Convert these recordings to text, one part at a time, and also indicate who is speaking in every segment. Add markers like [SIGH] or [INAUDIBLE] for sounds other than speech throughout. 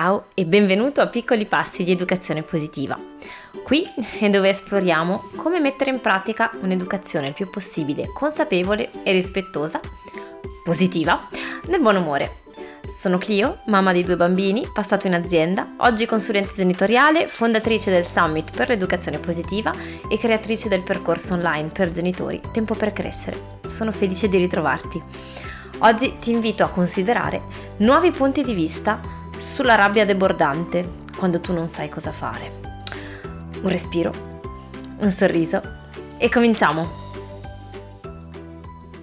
Speaker 1: Ciao e benvenuto a Piccoli Passi di Educazione Positiva. Qui è dove esploriamo come mettere in pratica un'educazione il più possibile consapevole e rispettosa, positiva, nel buon umore. Sono Clio, mamma di due bambini, passato in azienda, oggi consulente genitoriale, fondatrice del Summit per l'educazione positiva e creatrice del percorso online per genitori Tempo per crescere. Sono felice di ritrovarti. Oggi ti invito a considerare nuovi punti di vista sulla rabbia debordante quando tu non sai cosa fare. Un respiro, un sorriso e cominciamo!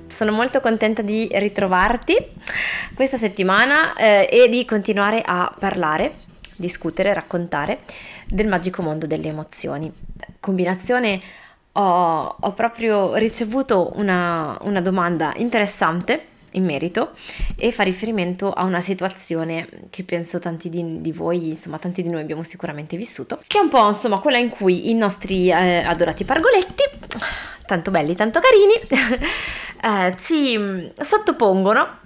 Speaker 1: Sono molto contenta di ritrovarti questa settimana eh, e di continuare a parlare, discutere, raccontare del magico mondo delle emozioni. Combinazione ho, ho proprio ricevuto una, una domanda interessante in merito e fa riferimento a una situazione che penso tanti di, di, voi, insomma tanti di noi abbiamo sicuramente vissuto, che è un po' insomma quella in cui i nostri eh, adorati pargoletti, tanto belli, tanto carini, [LAUGHS] eh, ci sottopongono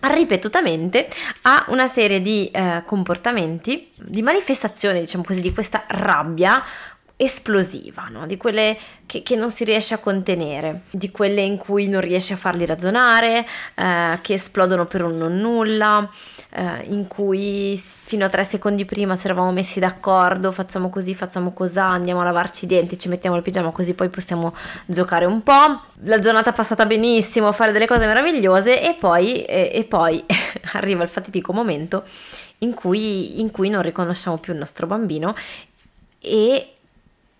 Speaker 1: ripetutamente a una serie di eh, comportamenti, di manifestazioni, diciamo così, di questa rabbia esplosiva, no? di quelle che, che, non si riesce a contenere, di quelle in cui non riesci a farli ragionare, eh, che esplodono per un non nulla, eh, in cui fino a tre secondi prima ci eravamo messi d'accordo, facciamo così, facciamo cos'ha, andiamo a lavarci i denti, ci mettiamo il pigiama così poi possiamo giocare un po', la giornata è passata benissimo, fare delle cose meravigliose e poi, e, e poi [LAUGHS] arriva il fatidico momento in cui, in cui non riconosciamo più il nostro bambino e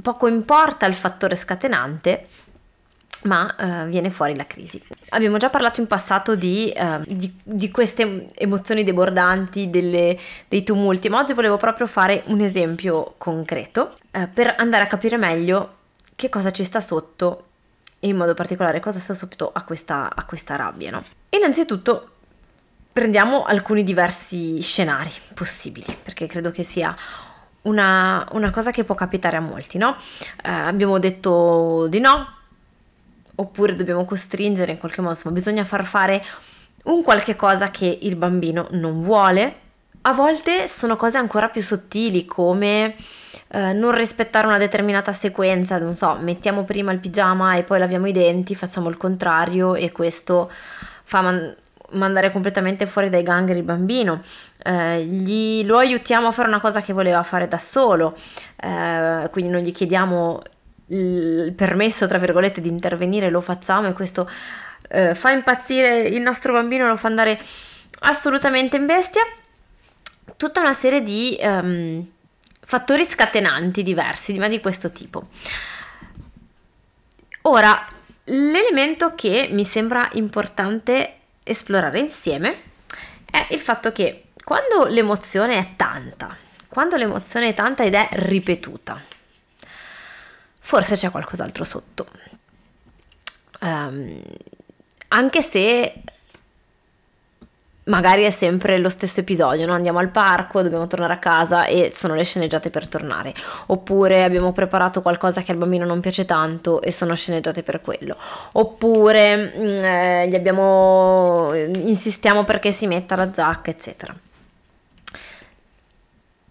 Speaker 1: poco importa il fattore scatenante, ma uh, viene fuori la crisi. Abbiamo già parlato in passato di, uh, di, di queste emozioni debordanti, delle, dei tumulti, ma oggi volevo proprio fare un esempio concreto uh, per andare a capire meglio che cosa ci sta sotto e in modo particolare cosa sta sotto a questa, a questa rabbia. No? Innanzitutto prendiamo alcuni diversi scenari possibili, perché credo che sia una, una cosa che può capitare a molti, no? Eh, abbiamo detto di no, oppure dobbiamo costringere in qualche modo, insomma, bisogna far fare un qualche cosa che il bambino non vuole. A volte sono cose ancora più sottili come eh, non rispettare una determinata sequenza, non so, mettiamo prima il pigiama e poi laviamo i denti, facciamo il contrario e questo fa man- mandare completamente fuori dai gangheri il bambino, eh, gli, lo aiutiamo a fare una cosa che voleva fare da solo, eh, quindi non gli chiediamo il permesso, tra virgolette, di intervenire, lo facciamo e questo eh, fa impazzire il nostro bambino, lo fa andare assolutamente in bestia. Tutta una serie di um, fattori scatenanti diversi, ma di questo tipo. Ora, l'elemento che mi sembra importante esplorare insieme è il fatto che quando l'emozione è tanta, quando l'emozione è tanta ed è ripetuta, forse c'è qualcos'altro sotto. Um, anche se magari è sempre lo stesso episodio, no? andiamo al parco, dobbiamo tornare a casa e sono le sceneggiate per tornare, oppure abbiamo preparato qualcosa che al bambino non piace tanto e sono sceneggiate per quello, oppure mm, eh, gli abbiamo, insistiamo perché si metta la giacca, eccetera.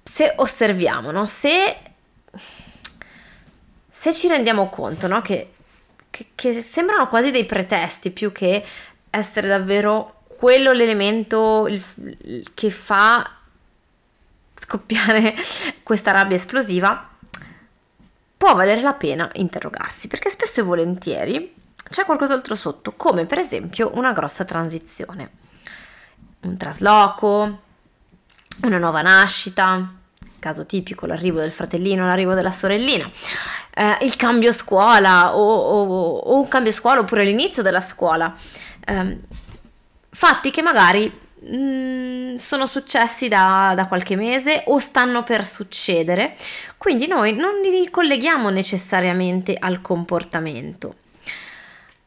Speaker 1: Se osserviamo, no? se, se ci rendiamo conto no? che, che, che sembrano quasi dei pretesti più che essere davvero quello l'elemento che fa scoppiare [LAUGHS] questa rabbia esplosiva, può valere la pena interrogarsi, perché spesso e volentieri c'è qualcos'altro sotto, come per esempio una grossa transizione, un trasloco, una nuova nascita, caso tipico l'arrivo del fratellino, l'arrivo della sorellina, eh, il cambio scuola o, o, o, un cambio scuola oppure l'inizio della scuola. Eh, fatti che magari mm, sono successi da, da, qualche mese o stanno per succedere, quindi noi non li colleghiamo necessariamente al comportamento.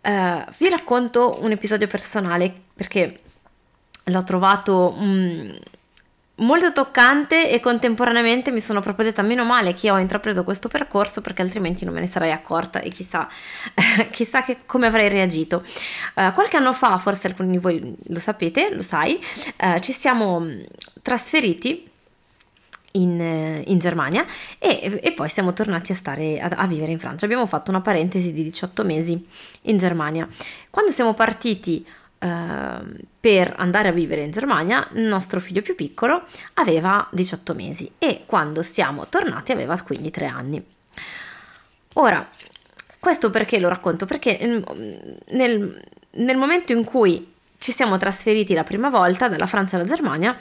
Speaker 1: Uh, vi racconto un episodio personale perché l'ho trovato mh, molto toccante e contemporaneamente mi sono proprio detta meno male che ho intrapreso questo percorso perché altrimenti non me ne sarei accorta e chissà, [LAUGHS] chissà che, come avrei reagito. Uh, qualche anno fa, forse alcuni di voi lo sapete, lo sai, uh, ci siamo trasferiti in, in Germania e, e, poi siamo tornati a, stare, a, a, vivere in Francia. Abbiamo fatto una parentesi di 18 mesi in Germania. Quando siamo partiti uh, per andare a vivere in Germania, il nostro figlio più piccolo aveva 18 mesi e quando siamo tornati aveva quindi 3 anni. Ora, questo perché lo racconto? Perché nel, nel momento in cui ci siamo trasferiti la prima volta dalla Francia alla Germania,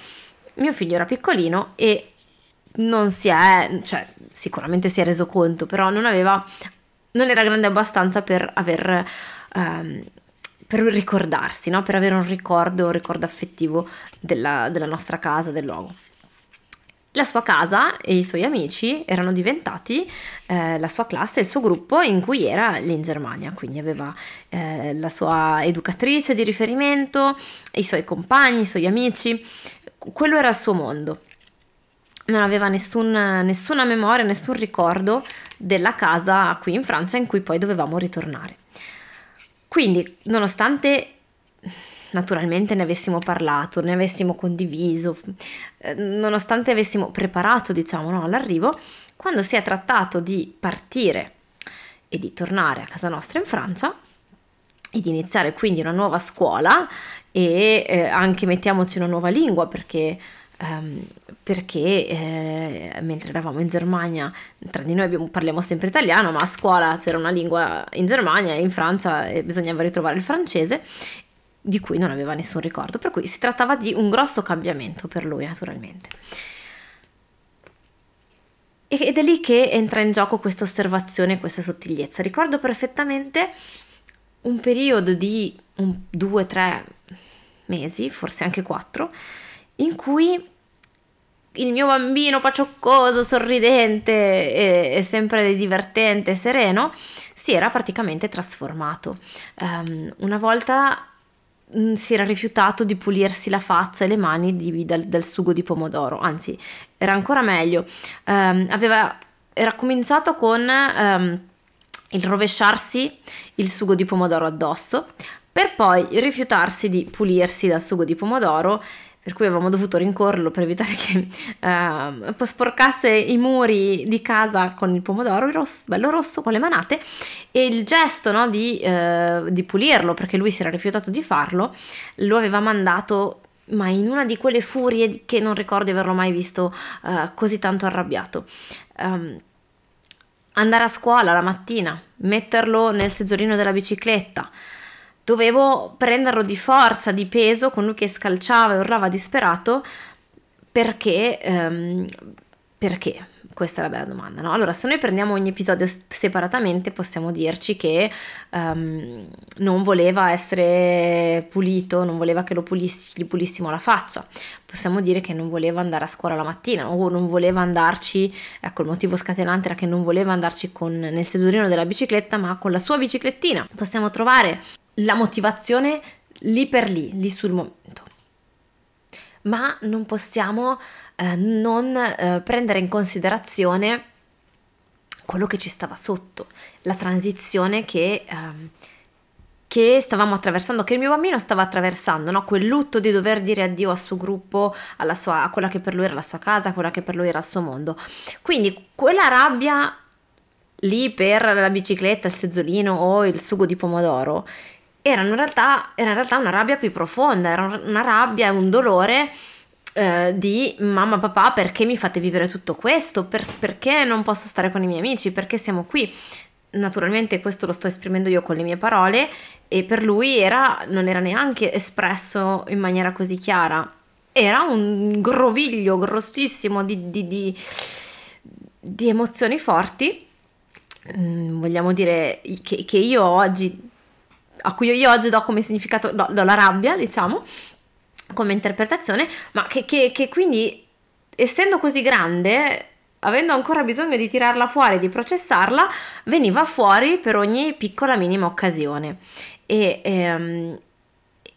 Speaker 1: mio figlio era piccolino e non si è, cioè sicuramente si è reso conto, però non aveva, non era grande abbastanza per aver, um, per ricordarsi, no? per avere un ricordo, un ricordo affettivo della, della nostra casa, del luogo. La sua casa e i suoi amici erano diventati eh, la sua classe, il suo gruppo in cui era lì in Germania, quindi aveva eh, la sua educatrice di riferimento, i suoi compagni, i suoi amici, quello era il suo mondo. Non aveva nessun, nessuna memoria, nessun ricordo della casa qui in Francia in cui poi dovevamo ritornare. Quindi, nonostante naturalmente ne avessimo parlato, ne avessimo condiviso, eh, nonostante avessimo preparato, diciamo, no, all'arrivo, quando si è trattato di partire e di tornare a casa nostra in Francia e di iniziare quindi una nuova scuola e eh, anche mettiamoci una nuova lingua perché Um, perché eh, mentre eravamo in Germania, tra di noi abbiamo, parliamo sempre italiano, ma a scuola c'era una lingua in Germania e in Francia e bisognava ritrovare il francese di cui non aveva nessun ricordo, per cui si trattava di un grosso cambiamento per lui naturalmente. Ed è lì che entra in gioco questa osservazione, questa sottigliezza. Ricordo perfettamente un periodo di un, due, tre mesi, forse anche quattro, in cui il mio bambino pacioccoso, sorridente e, e sempre divertente, sereno, si era praticamente trasformato. Um, una volta Mm, si era rifiutato di pulirsi la faccia e le mani di, dal, dal, sugo di pomodoro, anzi era ancora meglio, um, aveva, era cominciato con um, il rovesciarsi il sugo di pomodoro addosso per poi rifiutarsi di pulirsi dal sugo di pomodoro per cui avevamo dovuto rincorrerlo per evitare che uh, sporcasse i muri di casa con il pomodoro rosso, bello rosso con le manate e il gesto no, di, uh, di pulirlo perché lui si era rifiutato di farlo lo aveva mandato ma in una di quelle furie che non ricordo di averlo mai visto uh, così tanto arrabbiato. Um, andare a scuola la mattina, metterlo nel seggiolino della bicicletta, dovevo prenderlo di forza, di peso, con lui che scalciava e urlava disperato, perché, um, perché? Questa è la bella domanda, no? Allora, se noi prendiamo ogni episodio separatamente, possiamo dirci che um, non voleva essere pulito, non voleva che lo pulissi, gli pulissimo la faccia. Possiamo dire che non voleva andare a scuola la mattina o non voleva andarci, ecco il motivo scatenante era che non voleva andarci con, nel seggiolino della bicicletta, ma con la sua biciclettina. Possiamo trovare la motivazione lì per lì, lì sul momento. Ma non possiamo eh, non eh, prendere in considerazione quello che ci stava sotto, la transizione che, eh, che stavamo attraversando, che il mio bambino stava attraversando, no? quel lutto di dover dire addio al suo gruppo, sua, a quella che per lui era la sua casa, a quella che per lui era il suo mondo. Quindi quella rabbia lì per la bicicletta, il seggiolino o il sugo di pomodoro era in realtà, era in realtà una rabbia più profonda, era una rabbia, un dolore eh, di mamma, papà, perché mi fate vivere tutto questo? Per, perché non posso stare con i miei amici? Perché siamo qui? Naturalmente questo lo sto esprimendo io con le mie parole e per lui era, non era neanche espresso in maniera così chiara. Era un groviglio grossissimo di, di, di, di emozioni forti. Mm, vogliamo dire che, che io oggi a cui io oggi do come significato, do, do la rabbia, diciamo, come interpretazione, ma che, che, che quindi, essendo così grande, avendo ancora bisogno di tirarla fuori, di processarla, veniva fuori per ogni piccola minima occasione. E, ehm,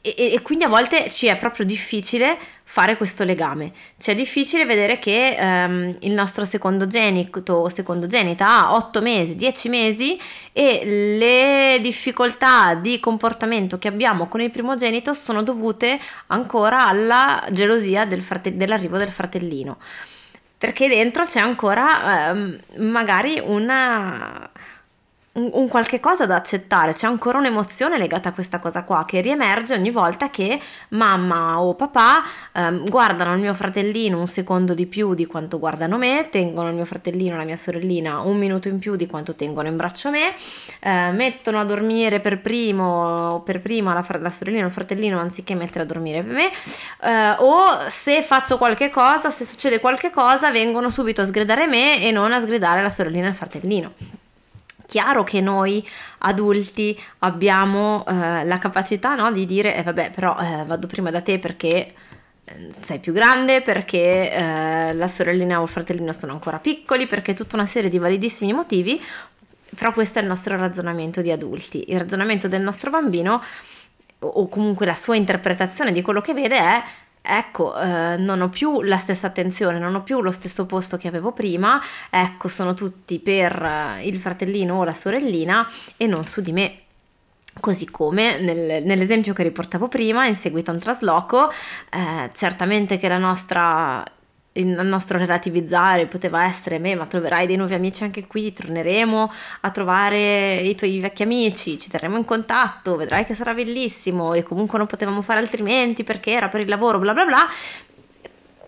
Speaker 1: e, e, quindi a volte ci è proprio difficile fare questo legame. Ci è difficile vedere che um, il nostro secondogenito o secondogenita ha 8 mesi, 10 mesi e le difficoltà di comportamento che abbiamo con il primogenito sono dovute ancora alla gelosia del frate- dell'arrivo del fratellino. perché dentro c'è ancora ehm, magari una un, un, qualche cosa da accettare, c'è ancora un'emozione legata a questa cosa qua che riemerge ogni volta che mamma o papà ehm, guardano il mio fratellino un secondo di più di quanto guardano me, tengono il mio fratellino o la mia sorellina un minuto in più di quanto tengono in braccio me, eh, mettono a dormire per primo, per prima la, la, sorellina o il fratellino anziché mettere a dormire per me, eh, o se faccio qualche cosa, se succede qualche cosa, vengono subito a sgridare me e non a sgridare la sorellina e il fratellino chiaro che noi adulti abbiamo eh, la capacità no, di dire, eh, vabbè, però eh, vado prima da te perché eh, sei più grande, perché eh, la sorellina o il fratellino sono ancora piccoli, perché tutta una serie di validissimi motivi, però questo è il nostro ragionamento di adulti. Il ragionamento del nostro bambino, o comunque la sua interpretazione di quello che vede è ecco, eh, non ho più la stessa attenzione, non ho più lo stesso posto che avevo prima, ecco, sono tutti per eh, il fratellino o la sorellina e non su di me. Così come nel, nell'esempio che riportavo prima, in seguito a un trasloco, eh, certamente che la nostra il nostro relativizzare poteva essere me, ma troverai dei nuovi amici anche qui, torneremo a trovare i tuoi vecchi amici, ci terremo in contatto, vedrai che sarà bellissimo e comunque non potevamo fare altrimenti perché era per il lavoro, bla bla bla.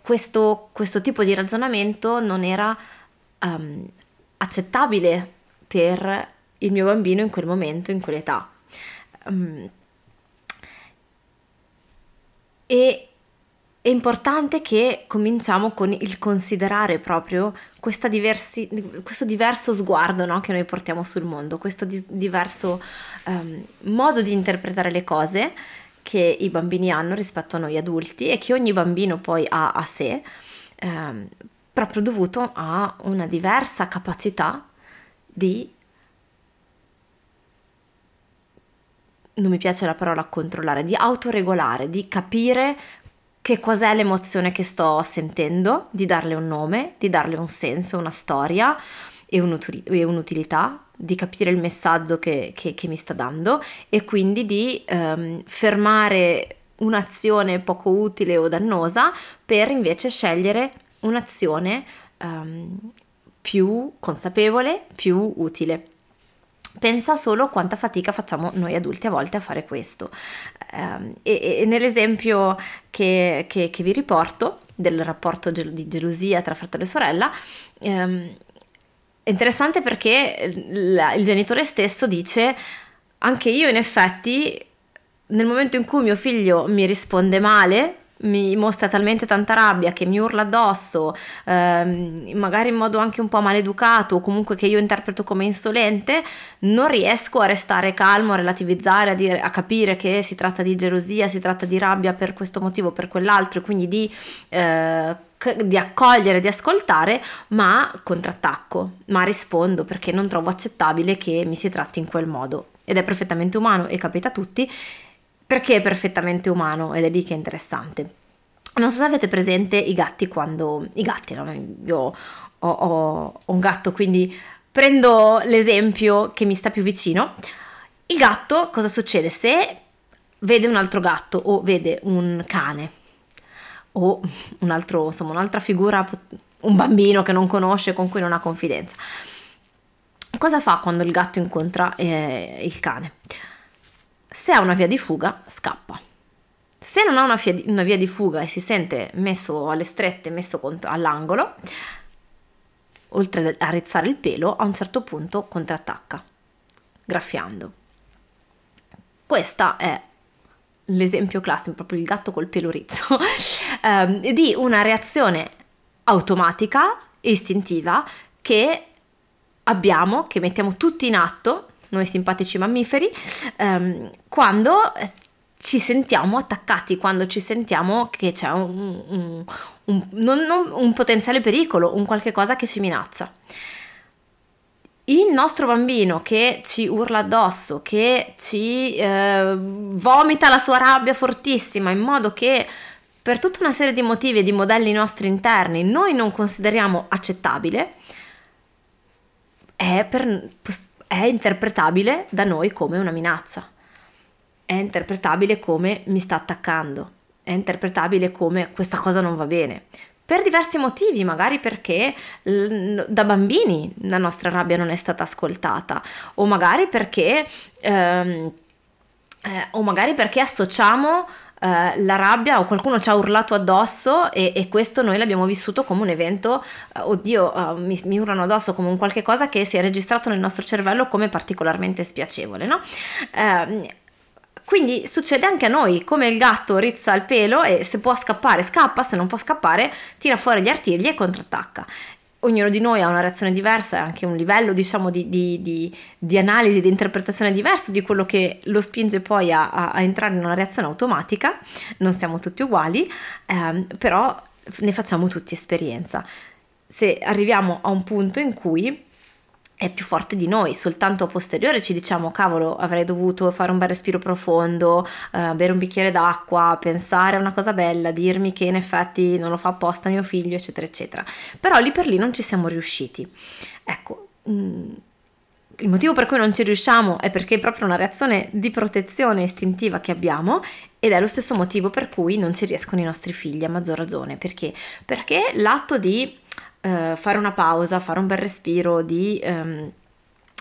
Speaker 1: Questo, questo tipo di ragionamento non era um, accettabile per il mio bambino in quel momento, in quell'età. Um, e è importante che cominciamo con il considerare proprio diversi, questo diverso sguardo no, che noi portiamo sul mondo, questo di, diverso um, modo di interpretare le cose che i bambini hanno rispetto a noi adulti e che ogni bambino poi ha a sé, um, proprio dovuto a una diversa capacità di non mi piace la parola controllare, di autoregolare, di capire che cos'è l'emozione che sto sentendo, di darle un nome, di darle un senso, una storia e, un'utilità, di capire il messaggio che, che, che mi sta dando e quindi di um, fermare un'azione poco utile o dannosa per invece scegliere un'azione um, più consapevole, più utile. Pensa solo quanta fatica facciamo noi adulti a volte a fare questo. Eh, e, e, nell'esempio che, che, che, vi riporto del rapporto gel- di gelosia tra fratello e sorella, ehm, è interessante perché la, il genitore stesso dice anche io in effetti nel momento in cui mio figlio mi risponde male mi mostra talmente tanta rabbia che mi urla addosso, ehm, magari in modo anche un po' maleducato o comunque che io interpreto come insolente, non riesco a restare calmo, a relativizzare, a, dire, a capire che si tratta di gelosia, si tratta di rabbia per questo motivo, per quell'altro e quindi di... Eh, di accogliere, di ascoltare, ma contrattacco, ma rispondo perché non trovo accettabile che mi si tratti in quel modo. Ed è perfettamente umano e capita a tutti perché è perfettamente umano ed è lì che è interessante. Non so se avete presente i gatti quando... I gatti, no? Io ho, ho, un gatto, quindi prendo l'esempio che mi sta più vicino. Il gatto, cosa succede? Se vede un altro gatto o vede un cane o un altro, insomma, un'altra figura, un bambino che non conosce, con cui non ha confidenza, cosa fa quando il gatto incontra eh, il cane? Se ha una via di fuga, scappa. Se non ha una via, di, una via di fuga e si sente messo alle strette, messo contro, all'angolo, oltre a rizzare il pelo, a un certo punto contrattacca, graffiando. Questo è l'esempio classico, proprio il gatto col pelo rizzo, [LAUGHS] ehm, di una reazione automatica, istintiva, che abbiamo, che mettiamo tutti in atto noi simpatici mammiferi, ehm, quando eh, ci sentiamo attaccati, quando ci sentiamo che c'è un, un, un, non, non, un potenziale pericolo, un qualche cosa che ci minaccia. Il nostro bambino che ci urla addosso, che ci eh, vomita la sua rabbia fortissima in modo che per tutta una serie di motivi e di modelli nostri interni noi non consideriamo accettabile, è per, è interpretabile da noi come una minaccia, è interpretabile come mi sta attaccando, è interpretabile come questa cosa non va bene. per diversi motivi, magari perché da bambini la nostra rabbia non è stata ascoltata o magari perché, ehm, eh, o magari perché associamo eh, la rabbia o qualcuno ci ha urlato addosso e, e questo noi l'abbiamo vissuto come un evento, uh, oddio, uh, mi, mi, urlano addosso come un qualche cosa che si è registrato nel nostro cervello come particolarmente spiacevole, no? Uh, quindi succede anche a noi, come il gatto rizza il pelo e se può scappare scappa, se non può scappare tira fuori gli artigli e contrattacca ognuno di noi ha una reazione diversa e anche un livello diciamo di, di, di, di, analisi, di interpretazione diverso di quello che lo spinge poi a, a, a entrare in una reazione automatica, non siamo tutti uguali, ehm, però ne facciamo tutti esperienza. Se arriviamo a un punto in cui è più forte di noi, soltanto a posteriore ci diciamo cavolo avrei dovuto fare un bel respiro profondo, eh, bere un bicchiere d'acqua, pensare a una cosa bella, dirmi che in effetti non lo fa apposta mio figlio, eccetera, eccetera. Però lì per lì non ci siamo riusciti. Ecco, mh, mm, il motivo per cui non ci riusciamo è perché è proprio una reazione di protezione istintiva che abbiamo ed è lo stesso motivo per cui non ci riescono i nostri figli a maggior ragione. Perché? Perché l'atto di eh, fare una pausa, fare un bel respiro, di ehm,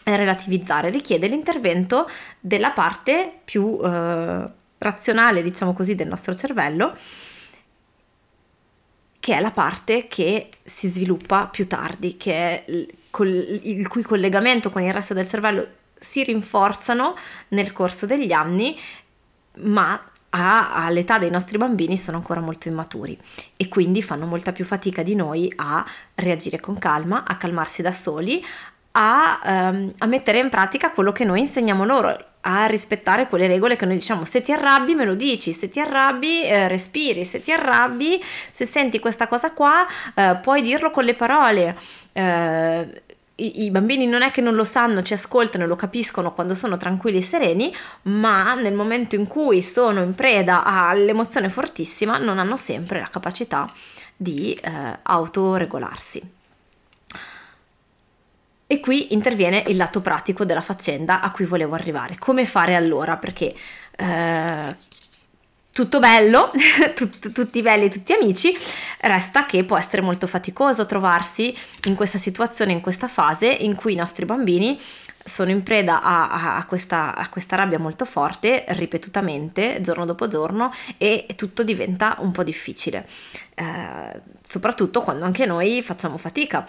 Speaker 1: relativizzare, richiede l'intervento della parte più eh, razionale, diciamo così, del nostro cervello, che è la parte che si sviluppa più tardi, che è il, il cui collegamento con il resto del cervello si rinforzano nel corso degli anni, ma a, all'età dei nostri bambini sono ancora molto immaturi e quindi fanno molta più fatica di noi a reagire con calma, a calmarsi da soli, a, um, a, mettere in pratica quello che noi insegniamo loro, a rispettare quelle regole che noi diciamo se ti arrabbi me lo dici, se ti arrabbi eh, respiri, se ti arrabbi, se senti questa cosa qua eh, puoi dirlo con le parole. Eh, i, bambini non è che non lo sanno, ci ascoltano e lo capiscono quando sono tranquilli e sereni, ma nel momento in cui sono in preda all'emozione fortissima non hanno sempre la capacità di eh, autoregolarsi. E qui interviene il lato pratico della faccenda a cui volevo arrivare. Come fare allora? Perché eh, tutto bello, [LAUGHS] tut, tutti belli, tutti amici, resta che può essere molto faticoso trovarsi in questa situazione, in questa fase in cui i nostri bambini sono in preda a, a, questa, a questa, rabbia molto forte, ripetutamente, giorno dopo giorno, e tutto diventa un po' difficile, eh, soprattutto quando anche noi facciamo fatica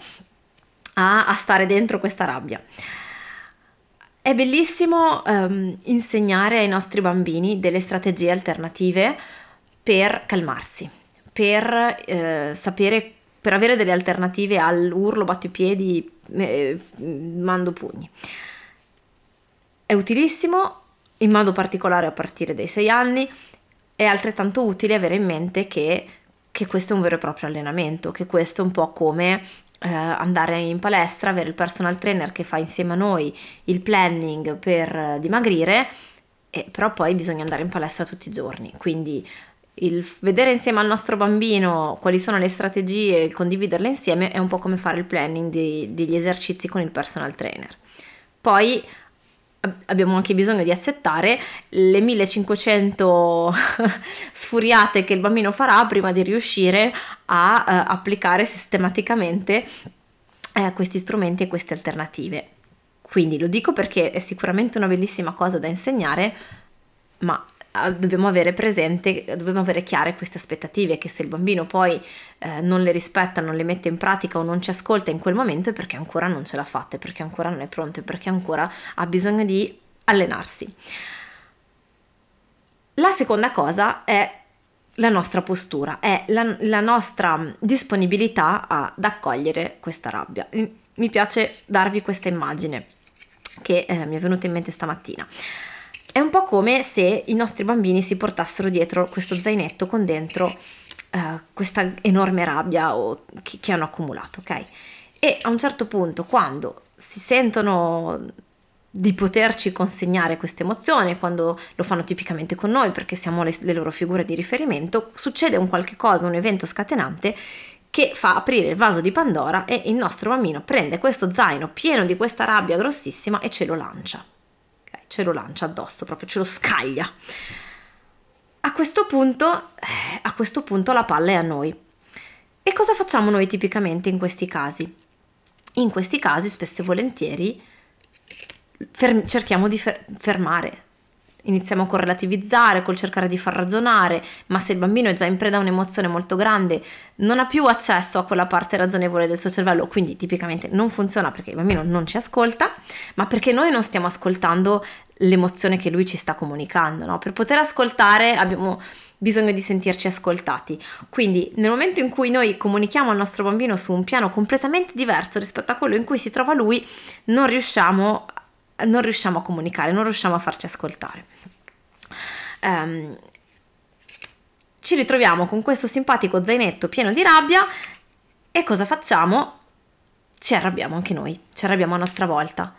Speaker 1: a, a stare dentro questa rabbia. È bellissimo um, insegnare ai nostri bambini delle strategie alternative per calmarsi, per eh, sapere, per avere delle alternative all'urlo, battipiedi, eh, mando pugni. È utilissimo in modo particolare a partire dai sei anni, è altrettanto utile avere in mente che, che questo è un vero e proprio allenamento, che questo è un po' come eh, andare in palestra, avere il personal trainer che fa insieme a noi il planning per dimagrire, e, però poi bisogna andare in palestra tutti i giorni. Quindi il vedere insieme al nostro bambino quali sono le strategie e condividerle insieme è un po' come fare il planning di, degli esercizi con il personal trainer. Poi abbiamo anche bisogno di accettare le 1500 [LAUGHS] sfuriate che il bambino farà prima di riuscire a uh, applicare sistematicamente uh, questi strumenti e queste alternative. Quindi lo dico perché è sicuramente una bellissima cosa da insegnare, ma dobbiamo avere presente, dobbiamo avere chiare queste aspettative, che se il bambino poi eh, non le rispetta, non le mette in pratica o non ci ascolta in quel momento è perché ancora non ce l'ha fatta, perché ancora non è pronto, perché ancora ha bisogno di allenarsi. La seconda cosa è la nostra postura, è la, la nostra disponibilità ad accogliere questa rabbia. Mi piace darvi questa immagine che eh, mi è venuta in mente stamattina. È un po' come se i nostri bambini si portassero dietro questo zainetto con dentro uh, questa enorme rabbia o, che, che hanno accumulato, ok? E a un certo punto, quando si sentono di poterci consegnare questa emozione quando lo fanno tipicamente con noi perché siamo le, le, loro figure di riferimento, succede un qualche cosa, un evento scatenante che fa aprire il vaso di Pandora e il nostro bambino prende questo zaino pieno di questa rabbia grossissima e ce lo lancia ce lo lancia addosso, proprio ce lo scaglia. A questo punto, eh, a questo punto la palla è a noi. E cosa facciamo noi tipicamente in questi casi? In questi casi, spesso e volentieri, fer- cerchiamo di fer- fermare, iniziamo col relativizzare, col cercare di far ragionare, ma se il bambino è già in preda a un'emozione molto grande, non ha più accesso a quella parte ragionevole del suo cervello, quindi tipicamente non funziona perché il bambino non ci ascolta, ma perché noi non stiamo ascoltando l'emozione che lui ci sta comunicando, no? Per poter ascoltare abbiamo bisogno di sentirci ascoltati. Quindi nel momento in cui noi comunichiamo al nostro bambino su un piano completamente diverso rispetto a quello in cui si trova lui, non riusciamo, non riusciamo a comunicare, non riusciamo a farci ascoltare. Um, ci ritroviamo con questo simpatico zainetto pieno di rabbia e cosa facciamo? Ci arrabbiamo anche noi, ci arrabbiamo a nostra volta.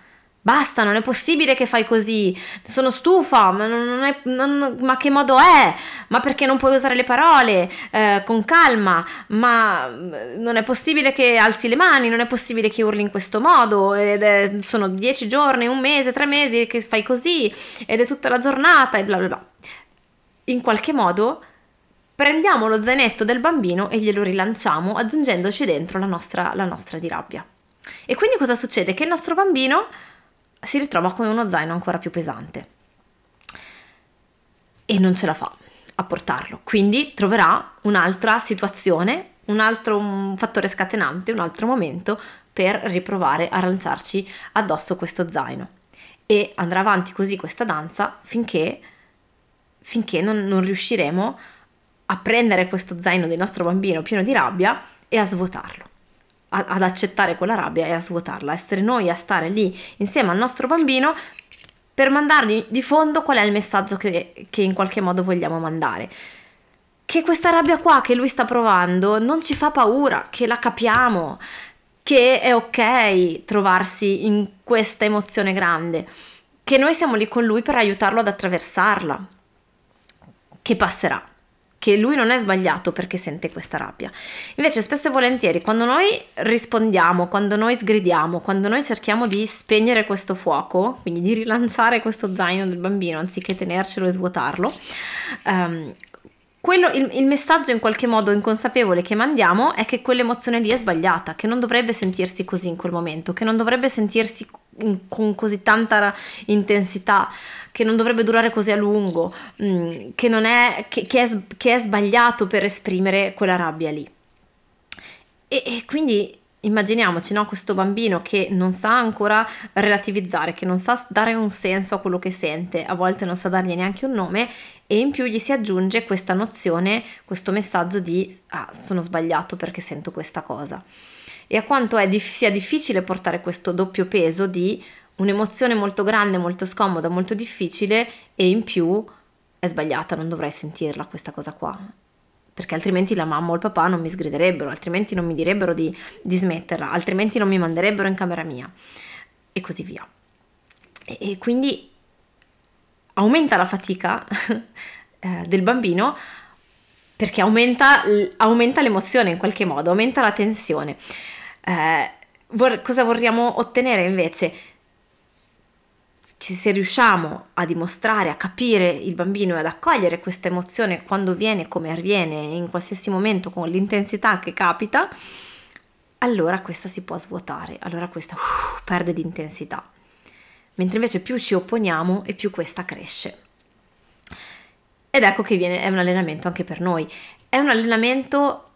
Speaker 1: Basta, non è possibile che fai così. Sono stufa, ma, non è, non, ma che modo è? Ma perché non puoi usare le parole eh, con calma? Ma mm, non è possibile che alzi le mani, non è possibile che urli in questo modo. Ed è, sono dieci giorni, un mese, tre mesi che fai così ed è tutta la giornata e bla bla bla. In qualche modo prendiamo lo zainetto del bambino e glielo rilanciamo aggiungendoci dentro la nostra, la nostra di rabbia. E quindi cosa succede? Che il nostro bambino si ritrova con uno zaino ancora più pesante e non ce la fa a portarlo. Quindi troverà un'altra situazione, un altro fattore scatenante, un altro momento per riprovare a lanciarci addosso questo zaino. E andrà avanti così questa danza finché, finché non, non riusciremo a prendere questo zaino del nostro bambino pieno di rabbia e a svuotarlo ad accettare quella rabbia e a svuotarla, essere noi a stare lì insieme al nostro bambino per mandargli di fondo qual è il messaggio che, che in qualche modo vogliamo mandare. Che questa rabbia qua che lui sta provando non ci fa paura, che la capiamo, che è ok trovarsi in questa emozione grande, che noi siamo lì con lui per aiutarlo ad attraversarla, che passerà che lui non è sbagliato perché sente questa rabbia. Invece spesso e volentieri quando noi rispondiamo, quando noi sgridiamo, quando noi cerchiamo di spegnere questo fuoco, quindi di rilanciare questo zaino del bambino anziché tenercelo e svuotarlo, um, quello, il, il, messaggio in qualche modo inconsapevole che mandiamo è che quell'emozione lì è sbagliata, che non dovrebbe sentirsi così in quel momento, che non dovrebbe sentirsi in, con così tanta intensità che non dovrebbe durare così a lungo, mm, che, è, che, che, è, che, è, sbagliato per esprimere quella rabbia lì. E, e quindi immaginiamoci no, questo bambino che non sa ancora relativizzare, che non sa dare un senso a quello che sente, a volte non sa dargli neanche un nome e in più gli si aggiunge questa nozione, questo messaggio di ah, sono sbagliato perché sento questa cosa. E a quanto è, sia difficile portare questo doppio peso di un'emozione molto grande, molto scomoda, molto difficile e in più è sbagliata, non dovrei sentirla questa cosa qua. Perché altrimenti la mamma o il papà non mi sgriderebbero, altrimenti non mi direbbero di, di smetterla, altrimenti non mi manderebbero in camera mia e così via. E, e quindi aumenta la fatica [LAUGHS] eh, del bambino perché aumenta, aumenta, l'emozione in qualche modo, aumenta la tensione. Eh, vor- cosa vorremmo ottenere invece? Se riusciamo a dimostrare, a capire il bambino e ad accogliere questa emozione quando viene, come avviene, in qualsiasi momento, con l'intensità che capita, allora questa si può svuotare, allora questa uh, perde di intensità. Mentre invece più ci opponiamo e più questa cresce. Ed ecco che viene, è un allenamento anche per noi. È un allenamento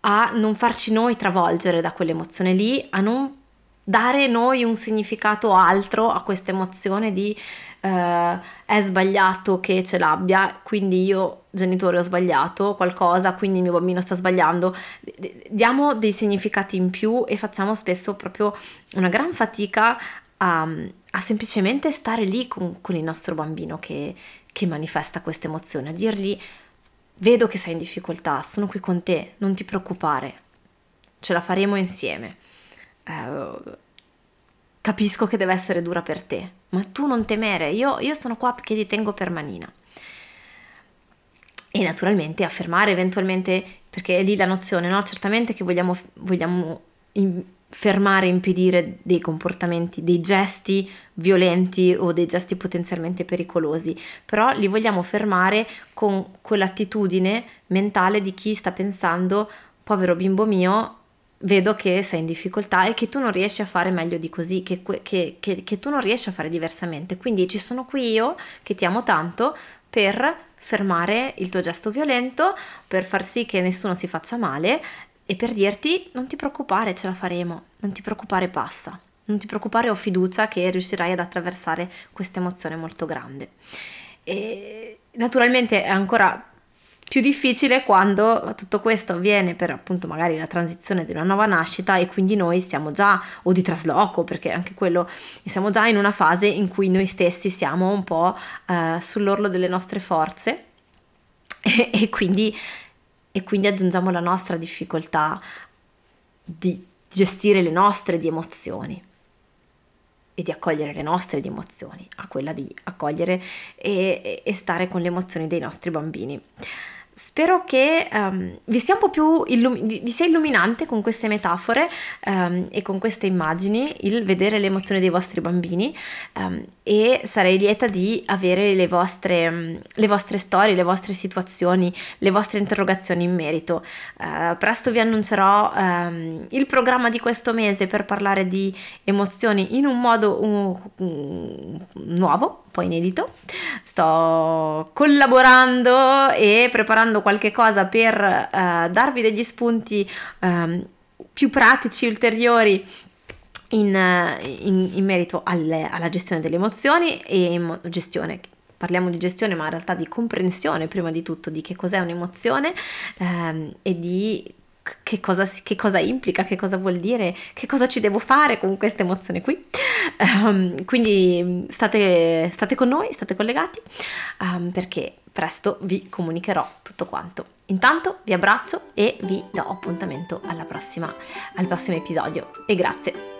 Speaker 1: a non farci noi travolgere da quell'emozione lì, a non dare noi un significato altro a questa emozione di eh, è sbagliato che ce l'abbia, quindi io genitore ho sbagliato qualcosa, quindi il mio bambino sta sbagliando. Diamo dei significati in più e facciamo spesso proprio una gran fatica a, a semplicemente stare lì con, con, il nostro bambino che, che manifesta questa emozione, a dirgli vedo che sei in difficoltà, sono qui con te, non ti preoccupare, ce la faremo insieme eh, capisco che deve essere dura per te, ma tu non temere, io, io sono qua perché ti tengo per manina. E naturalmente affermare eventualmente, perché è lì la nozione, no? Certamente che vogliamo, vogliamo in, fermare, impedire dei comportamenti, dei gesti violenti o dei gesti potenzialmente pericolosi, però li vogliamo fermare con quell'attitudine mentale di chi sta pensando povero bimbo mio, vedo che sei in difficoltà e che tu non riesci a fare meglio di così, che, che, che, che, tu non riesci a fare diversamente. Quindi ci sono qui io che ti amo tanto per fermare il tuo gesto violento, per far sì che nessuno si faccia male e per dirti non ti preoccupare, ce la faremo, non ti preoccupare, passa. Non ti preoccupare, ho fiducia che riuscirai ad attraversare questa emozione molto grande. E naturalmente è ancora più difficile quando tutto questo avviene per appunto magari la transizione di una nuova nascita e quindi noi siamo già, o di trasloco, perché anche quello, siamo già in una fase in cui noi stessi siamo un po' uh, sull'orlo delle nostre forze [LAUGHS] e, e, quindi, e quindi aggiungiamo la nostra difficoltà di gestire le nostre di emozioni e di accogliere le nostre di emozioni, a quella di accogliere e, e stare con le emozioni dei nostri bambini. Spero che um, vi sia un po' più illum- vi sia illuminante con queste metafore um, e con queste immagini il vedere le emozioni dei vostri bambini um, e sarei lieta di avere le vostre, le vostre, storie, le vostre situazioni, le vostre interrogazioni in merito. Uh, presto vi annuncerò il programma di questo mese per parlare di emozioni in un modo uh, nuovo po' inedito. Sto collaborando e preparando qualche cosa per uh, darvi degli spunti um, più pratici, ulteriori in, in, in merito alle, alla gestione delle emozioni e gestione parliamo di gestione ma in realtà di comprensione prima di tutto di che cos'è un'emozione ehm, e di che cosa, che cosa, implica, che cosa vuol dire, che cosa ci devo fare con questa emozione qui. Um, quindi state, state, con noi, state collegati um, perché presto vi comunicherò tutto quanto. Intanto vi abbraccio e vi do appuntamento prossima, al prossimo episodio e grazie.